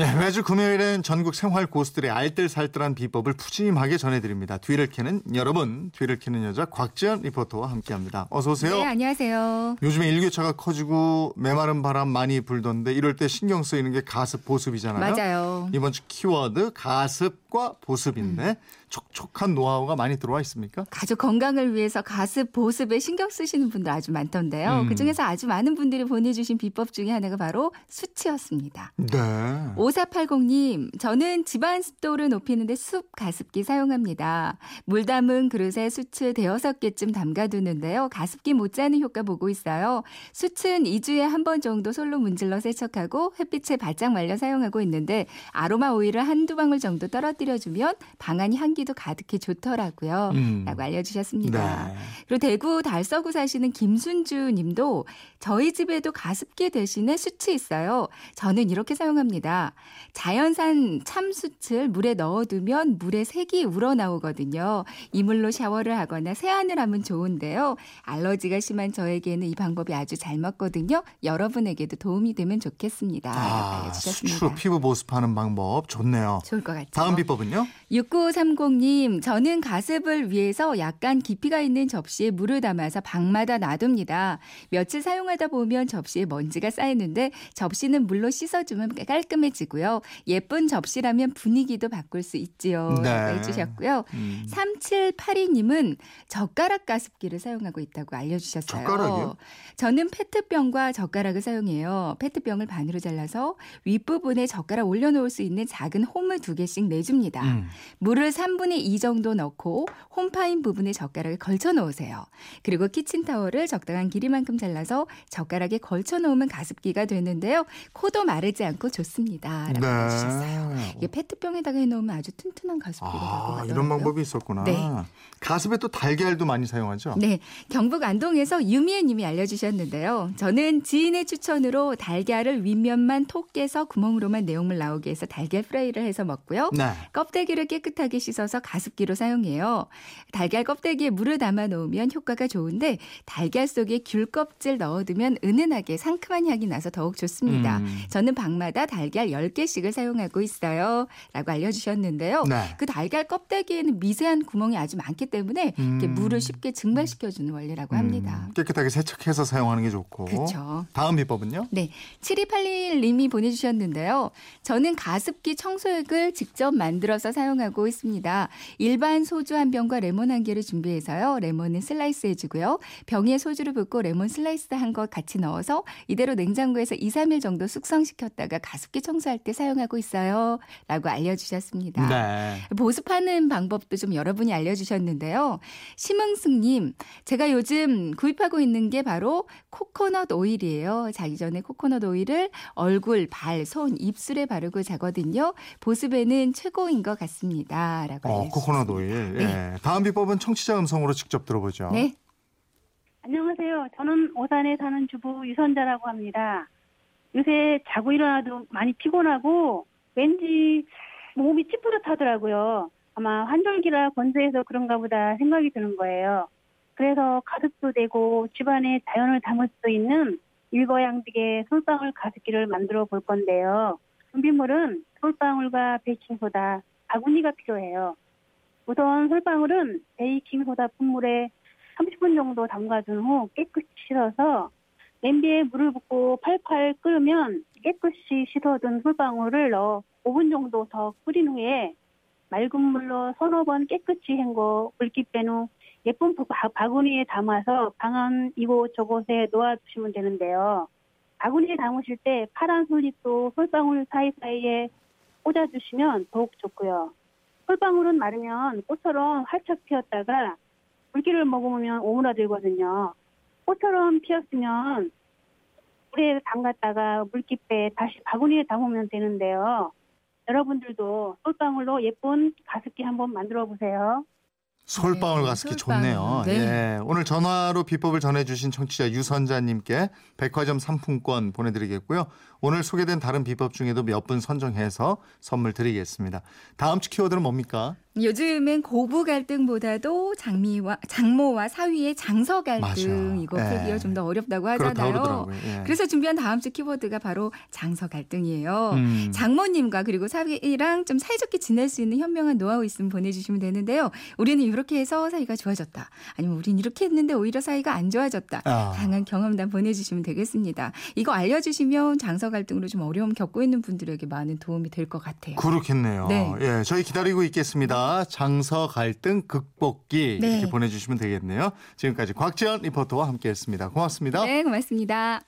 네, 매주 금요일엔 전국 생활 고수들의 알뜰살뜰한 비법을 푸짐하게 전해드립니다. 뒤를 캐는 여러분, 뒤를 캐는 여자 곽지연 리포터와 함께합니다. 어서 오세요. 네, 안녕하세요. 요즘에 일교차가 커지고 메마른 바람 많이 불던데 이럴 때 신경 쓰이는 게 가습 보습이잖아요. 맞아요. 이번 주 키워드 가습과 보습인데 촉촉한 노하우가 많이 들어와 있습니까? 가족 건강을 위해서 가습 보습에 신경 쓰시는 분들 아주 많던데요. 음. 그중에서 아주 많은 분들이 보내주신 비법 중에 하나가 바로 수치였습니다. 네. 5480님, 저는 집안 습도를 높이는데 숲 가습기 사용합니다. 물 담은 그릇에 수츠 대여섯 개쯤 담가두는데요. 가습기 못 자는 효과 보고 있어요. 수츠는 2주에 한 번 정도 솔로 문질러 세척하고 햇빛에 바짝 말려 사용하고 있는데 아로마 오일을 한두 방울 정도 떨어뜨려주면 방안이 향기도 가득해 좋더라고요. 음. 라고 알려주셨습니다. 네. 그리고 대구 달서구 사시는 김순주 님도 저희 집에도 가습기 대신에 수치 있어요. 저는 이렇게 사용합니다. 자연산 참수치를 물에 넣어두면 물의 색이 우러나오거든요. 이물로 샤워를 하거나 세안을 하면 좋은데요. 알러지가 심한 저에게는 이 방법이 아주 잘 맞거든요. 여러분에게도 도움이 되면 좋겠습니다. 아. 수치로 피부 보습하는 방법 좋네요. 좋을 것 같죠. 다음 비법은요? 6930님, 저는 가습을 위해서 약간 깊이가 있는 접시에 물을 담아서 방마다 놔둡니다. 며칠 사용하다 보면 접시에 먼지가 쌓이는데 접시는 물로 씻어주면 깔끔해지 고요. 예쁜 접시라면 분위기도 바꿀 수 있지요. 네. 라고 해주셨고요. 음. 3782님은 젓가락 가습기를 사용하고 있다고 알려주셨어요. 젓가락이요? 저는 페트병과 젓가락을 사용해요. 페트병을 반으로 잘라서 윗부분에 젓가락 올려놓을 수 있는 작은 홈을 두 개씩 내줍니다. 음. 물을 3분의 2 정도 넣고 홈 파인 부분에 젓가락을 걸쳐 놓으세요. 그리고 키친타월을 적당한 길이만큼 잘라서 젓가락에 걸쳐 놓으면 가습기가 되는데요. 코도 마르지 않고 좋습니다. 라고 해주셨어요. 이게 페트병에다가 해놓으면 아주 튼튼한 가습기가 아, 하더라고요. 이런 방법이 있었구나. 네. 가습에 또 달걀도 많이 사용하죠? 네, 경북 안동에서 유미애 님이 알려주셨는데요. 저는 지인의 추천으로 달걀을 윗면만 톡 깨서 구멍으로만 내용물 나오게 해서 달걀 프라이를 해서 먹고요. 네. 껍데기를 깨끗하게 씻어서 가습기로 사용해요. 달걀 껍데기에 물을 담아 놓으면 효과가 좋은데 달걀 속에 귤 껍질 넣어두면 은은하게 상큼한 향이 나서 더욱 좋습니다. 음. 저는 방마다 달걀 10개씩을 사용하고 있어요. 라고 알려주셨는데요. 네. 그 달걀 껍데기에는 미세한 구멍이 아주 많기 때문에 음. 물을 쉽게 증발시켜주는 원리라고 합니다. 음, 깨끗하게 세척해서 사용하는 게 좋고. 그렇죠. 다음 비법은요? 네, 7281님이 보내주셨는데요. 저는 가습기 청소액을 직접 만들어서 사용하고 있습니다. 일반 소주 한 병과 레몬 한 개를 준비해서요. 레몬은 슬라이스 해주고요. 병에 소주를 붓고 레몬 슬라이스 한 것 같이 넣어서 이대로 냉장고에서 2, 3일 정도 숙성시켰다가 가습기 청소 할 때 사용하고 있어요. 라고 알려주셨습니다. 네. 보습하는 방법도 좀 여러분이 알려주셨는데요. 심흥승님, 제가 요즘 구입하고 있는 게 바로 코코넛 오일이에요. 자기 전에 코코넛 오일을 얼굴, 발, 손, 입술에 바르고 자거든요. 보습에는 최고인 것 같습니다. 라고 어. 코코넛 오일. 네. 예. 다음 비법은 청취자 음성으로 직접 들어보죠. 네. 안녕하세요. 저는 오산에 사는 주부 유선자라고 합니다. 요새 자고 일어나도 많이 피곤하고 왠지 몸이 찌뿌듯하더라고요. 아마 환절기라 건조해서 그런가 보다 생각이 드는 거예요. 그래서 가습도 되고 집안에 자연을 담을 수 있는 일거양득의 솔방울 가습기를 만들어 볼 건데요. 준비물은 솔방울과 베이킹소다, 바구니가 필요해요. 우선 솔방울은 베이킹소다 분물에 30분 정도 담가둔 후 깨끗이 씻어서 냄비에 물을 붓고 팔팔 끓으면 깨끗이 씻어둔 솔방울을 넣어 5분 정도 더 끓인 후에 맑은 물로 서너 번 깨끗이 헹궈 물기 뺀 후 예쁜 바- 바구니에 담아서 방안 이곳 저곳에 놓아두시면 되는데요. 바구니에 담으실 때 파란 솔잎도 솔방울 사이사이에 꽂아주시면 더욱 좋고요. 솔방울은 마르면 꽃처럼 활짝 피었다가 물기를 머금으면 오므라들거든요. 꽃처럼 피었으면 물에 담갔다가 물기 빼 다시 바구니에 담으면 되는데요. 여러분들도 솔방울로 예쁜 가습기 한번 만들어 보세요. 솔방울 네, 가습기 솔방울. 좋네요. 네. 예. 오늘 전화로 비법을 전해주신 청취자 유선자님께 백화점 상품권 보내드리겠고요. 오늘 소개된 다른 비법 중에도 몇 분 선정해서 선물 드리겠습니다. 다음 주 키워드는 뭡니까? 요즘은 고부 갈등보다도 장미와 장모와 사위의 장서 갈등. 이거 예. 풀기가 좀더 어렵다고 하잖아요. 예. 그래서 준비한 다음 주 키워드가 바로 장서 갈등이에요. 음. 장모님과 그리고 사위랑 좀 사이좋게 지낼 수 있는 현명한 노하우 있으면 보내주시면 되는데요. 우리는 이렇게 해서 사이가 좋아졌다. 아니면 우린 이렇게 했는데 오히려 사이가 안 좋아졌다. 아. 다양한 경험담 보내주시면 되겠습니다. 이거 알려주시면 장서 갈등으로 좀 어려움 겪고 있는 분들에게 많은 도움이 될 것 같아요. 그렇겠네요. 네. 예, 저희 기다리고 있겠습니다. 장서 갈등 극복기 네. 이렇게 보내주시면 되겠네요. 지금까지 곽지연 리포터와 함께했습니다. 고맙습니다. 네, 고맙습니다.